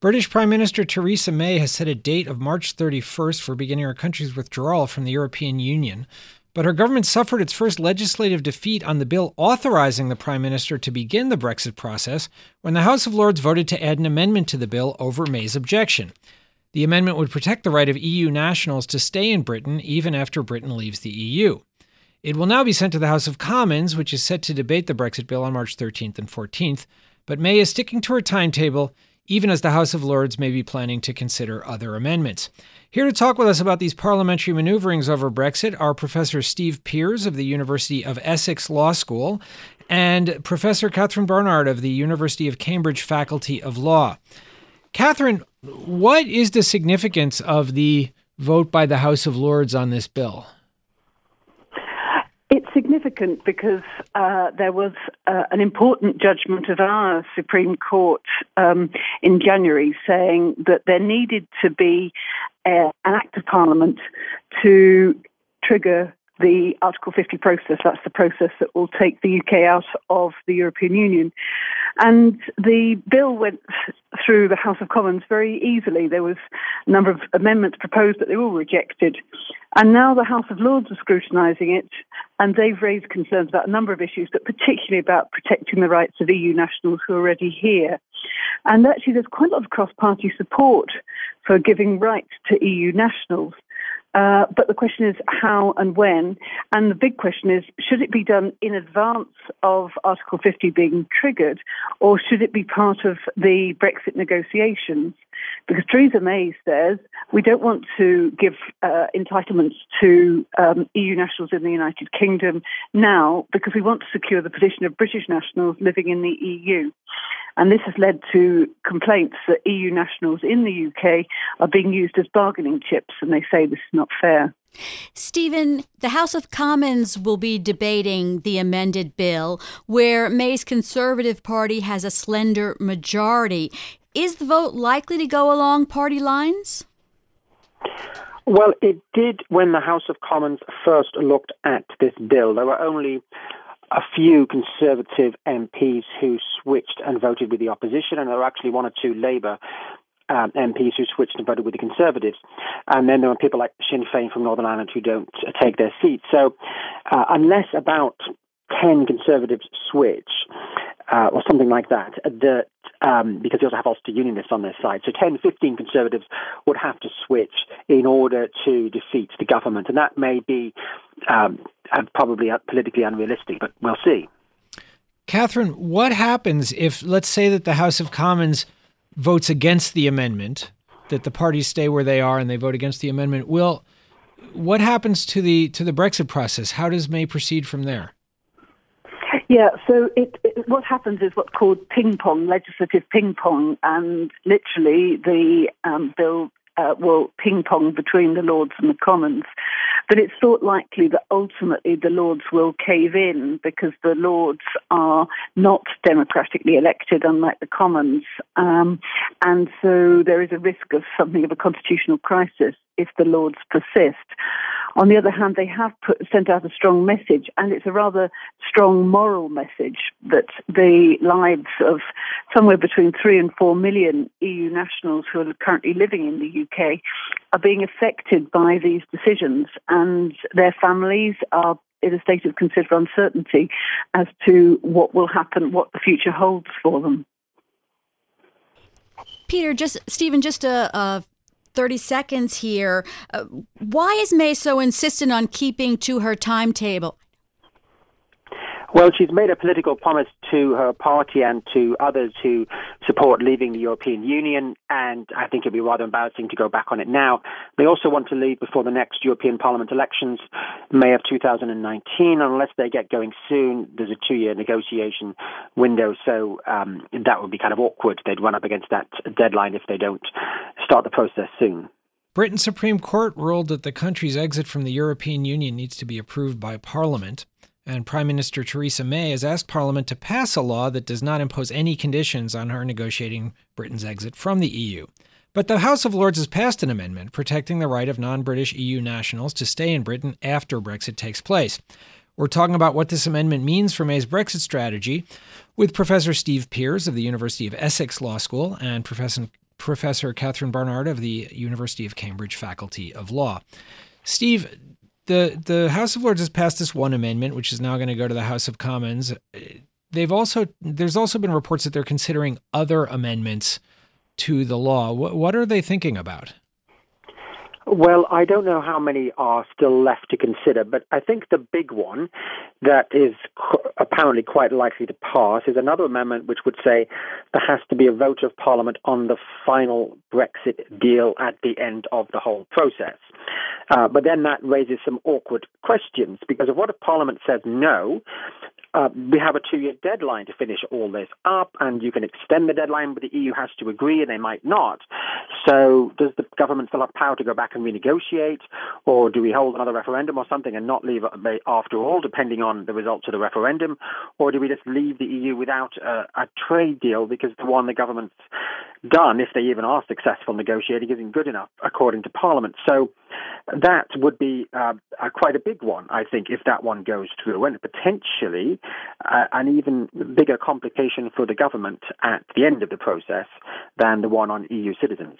British Prime Minister Theresa May has set a date of March 31st for beginning her country's withdrawal from the European Union. But her government suffered its first legislative defeat on the bill authorizing the Prime Minister to begin the Brexit process when the House of Lords voted to add an amendment to the bill over May's objection. The amendment would protect the right of EU nationals to stay in Britain even after Britain leaves the EU. It will now be sent to the House of Commons, which is set to debate the Brexit bill on March 13th and 14th. But May is sticking to her timetable, even as the House of Lords may be planning to consider other amendments. Here to talk with us about these parliamentary maneuverings over Brexit are Professor Steve Peers of the University of Essex Law School and Professor Catherine Barnard of the University of Cambridge Faculty of Law. Catherine, what is the significance of the vote by the House of Lords on this bill? Significant because uh, there was uh, an important judgment of our Supreme Court um, in January saying that there needed to be uh, an act of Parliament to trigger the Article 50 process. That's the process that will take the UK out of the European Union. And the bill went through the House of Commons very easily. There was a number of amendments proposed, but they were all rejected. And now the House of Lords are scrutinising it, and they've raised concerns about a number of issues, but particularly about protecting the rights of EU nationals who are already here. And actually, there's quite a lot of cross party support for giving rights to EU nationals. Uh, but the question is how and when. And the big question is should it be done in advance of Article 50 being triggered, or should it be part of the Brexit negotiations? Because Theresa May says we don't want to give uh, entitlements to um, EU nationals in the United Kingdom now because we want to secure the position of British nationals living in the EU. And this has led to complaints that EU nationals in the UK are being used as bargaining chips, and they say this is not fair. Stephen, the House of Commons will be debating the amended bill where May's Conservative Party has a slender majority. Is the vote likely to go along party lines? Well, it did when the House of Commons first looked at this bill. There were only a few Conservative MPs who switched and voted with the opposition, and there were actually one or two Labour um, MPs who switched and voted with the Conservatives. And then there were people like Sinn Féin from Northern Ireland who don't take their seats. So uh, unless about 10 Conservatives switch, uh, or something like that, that um, because you also have Ulster Unionists on their side. So 10, 15 Conservatives would have to switch in order to defeat the government. And that may be um, probably politically unrealistic, but we'll see. Catherine, what happens if, let's say, that the House of Commons votes against the amendment, that the parties stay where they are and they vote against the amendment? Will what happens to the to the Brexit process? How does May proceed from there? Yeah, so it, it, what happens is what's called ping pong, legislative ping pong, and literally the um, bill uh, will ping pong between the Lords and the Commons. But it's thought likely that ultimately the Lords will cave in because the Lords are not democratically elected, unlike the Commons. Um, and so there is a risk of something of a constitutional crisis if the Lords persist. On the other hand, they have put, sent out a strong message, and it's a rather strong moral message that the lives of somewhere between three and four million EU nationals who are currently living in the UK are being affected by these decisions, and their families are in a state of considerable uncertainty as to what will happen, what the future holds for them. Peter, just Stephen, just a, a 30 seconds here. Uh, why is May so insistent on keeping to her timetable? Well, she's made a political promise to her party and to others who support leaving the European Union, and I think it'd be rather embarrassing to go back on it now. They also want to leave before the next European Parliament elections, May of 2019. Unless they get going soon, there's a two-year negotiation window, so um, that would be kind of awkward. They'd run up against that deadline if they don't start the process soon. Britain's Supreme Court ruled that the country's exit from the European Union needs to be approved by Parliament. And Prime Minister Theresa May has asked Parliament to pass a law that does not impose any conditions on her negotiating Britain's exit from the EU. But the House of Lords has passed an amendment protecting the right of non British EU nationals to stay in Britain after Brexit takes place. We're talking about what this amendment means for May's Brexit strategy with Professor Steve Peers of the University of Essex Law School and Professor Professor Catherine Barnard of the University of Cambridge Faculty of Law. Steve, the the House of Lords has passed this one amendment, which is now going to go to the House of Commons. They've also there's also been reports that they're considering other amendments to the law. What, what are they thinking about? Well, I don't know how many are still left to consider, but I think the big one that is apparently quite likely to pass is another amendment which would say there has to be a vote of Parliament on the final Brexit deal at the end of the whole process. Uh, but then that raises some awkward questions because if what if Parliament says no, uh, we have a two-year deadline to finish all this up, and you can extend the deadline, but the EU has to agree, and they might not. So, does the government still have power to go back and renegotiate, or do we hold another referendum or something and not leave after all, depending on the results of the referendum, or do we just leave the EU without a, a trade deal because the one the government's done, if they even are successful negotiating, isn't good enough, according to Parliament? So, that would be uh, quite a big one, I think, if that one goes through, and potentially uh, an even bigger complication for the government at the end of the process than the one on EU citizens.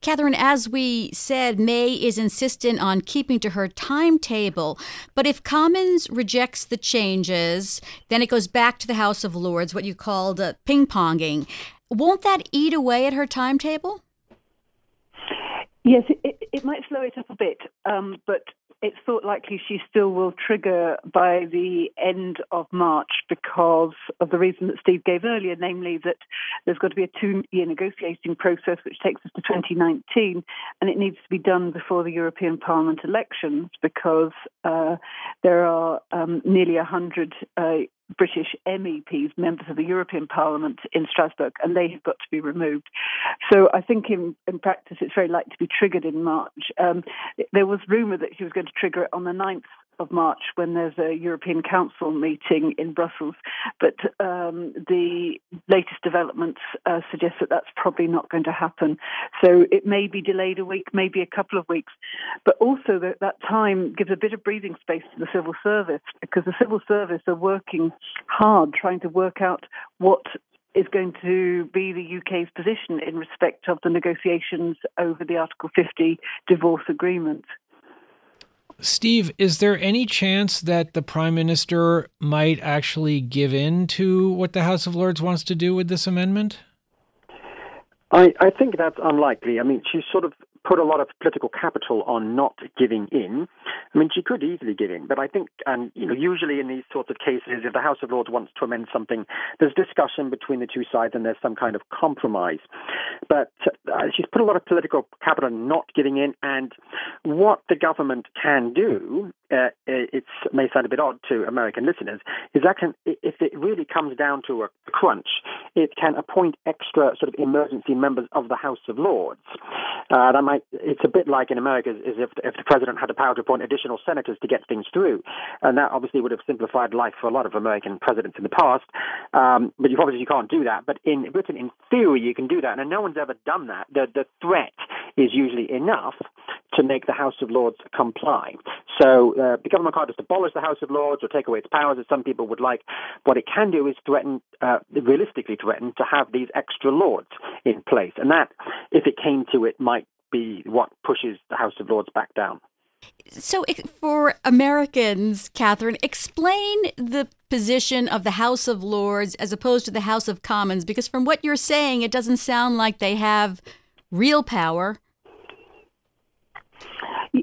Catherine, as we said, May is insistent on keeping to her timetable. But if Commons rejects the changes, then it goes back to the House of Lords, what you called uh, ping ponging. Won't that eat away at her timetable? Yes, it, it might slow it up a bit, um, but it's thought likely she still will trigger by the end of March because of the reason that Steve gave earlier, namely that there's got to be a two year negotiating process which takes us to 2019 and it needs to be done before the European Parliament elections because uh, there are um, nearly 100 uh, British MEPs, members of the European Parliament in Strasbourg, and they have got to be removed. So I think in, in practice it's very likely to be triggered in March. Um, there was rumour that she was going to trigger it on the 9th of March when there's a European Council meeting in Brussels. But um, the latest developments uh, suggest that that's probably not going to happen. So it may be delayed a week, maybe a couple of weeks. But also that, that time gives a bit of breathing space to the civil service because the civil service are working hard trying to work out what is going to be the UK's position in respect of the negotiations over the Article 50 divorce agreement. Steve, is there any chance that the prime minister might actually give in to what the House of Lords wants to do with this amendment? I, I think that's unlikely. I mean, she's sort of put a lot of political capital on not giving in. I mean, she could easily give in, but I think, and you know, usually in these sorts of cases, if the House of Lords wants to amend something, there's discussion between the two sides and there's some kind of compromise. But uh, she's put a lot of political capital on not giving in, and what the government can do, uh, it may sound a bit odd to American listeners, is that can, if it really comes down to a crunch, it can appoint extra sort of emergency members of the House of Lords. Uh, that might it's a bit like in America as if, if the president had the power to appoint additional senators to get things through. And that obviously would have simplified life for a lot of American presidents in the past. Um, but you obviously you can't do that. But in Britain, in theory, you can do that. And no one's ever done that. The, the threat is usually enough to make the House of Lords comply. So uh, the government can't just abolish the House of Lords or take away its powers, as some people would like. What it can do is threaten, uh, realistically threaten, to have these extra lords in place. And that, if it came to it, might be what pushes the House of Lords back down. So, for Americans, Catherine, explain the position of the House of Lords as opposed to the House of Commons, because from what you're saying, it doesn't sound like they have real power.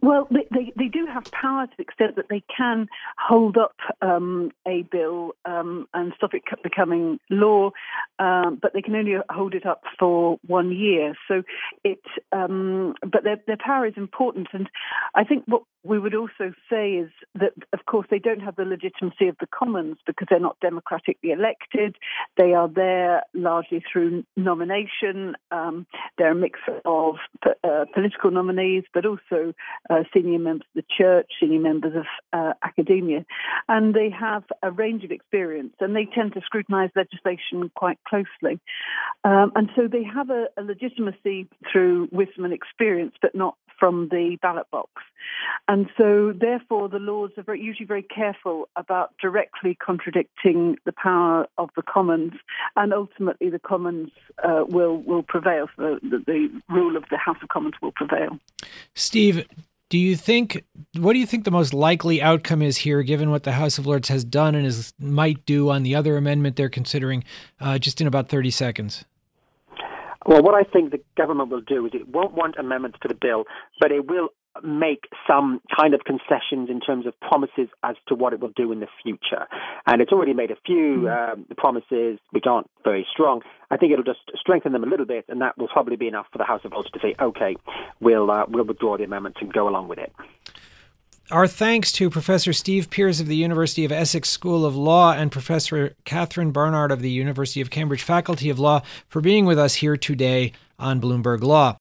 Well, they, they, they, do have power to the extent that they can hold up um, a bill um, and stop it becoming law, um, but they can only hold it up for one year. So it, um, but their, their power is important, and I think what we would also say is that, of course, they don't have the legitimacy of the Commons because they're not democratically elected. They are there largely through nomination. Um, they're a mix of uh, political nominees, but also uh, senior members of the church, senior members of uh, academia, and they have a range of experience, and they tend to scrutinise legislation quite closely, um, and so they have a, a legitimacy through wisdom and experience, but not from the ballot box. And so, therefore, the Lords are very, usually very careful about directly contradicting the power of the Commons, and ultimately the Commons uh, will will prevail. So the, the rule of the House of Commons will prevail. Steve, do you think what do you think the most likely outcome is here, given what the House of Lords has done and is might do on the other amendment they're considering? Uh, just in about thirty seconds. Well, what I think the government will do is it won't want amendments to the bill, but it will make some kind of concessions in terms of promises as to what it will do in the future. And it's already made a few mm. um, promises which aren't very strong. I think it'll just strengthen them a little bit, and that will probably be enough for the House of Lords to say, okay, we'll uh, we'll withdraw the amendments and go along with it. Our thanks to Professor Steve Peers of the University of Essex School of Law and Professor Catherine Barnard of the University of Cambridge Faculty of Law for being with us here today on Bloomberg Law.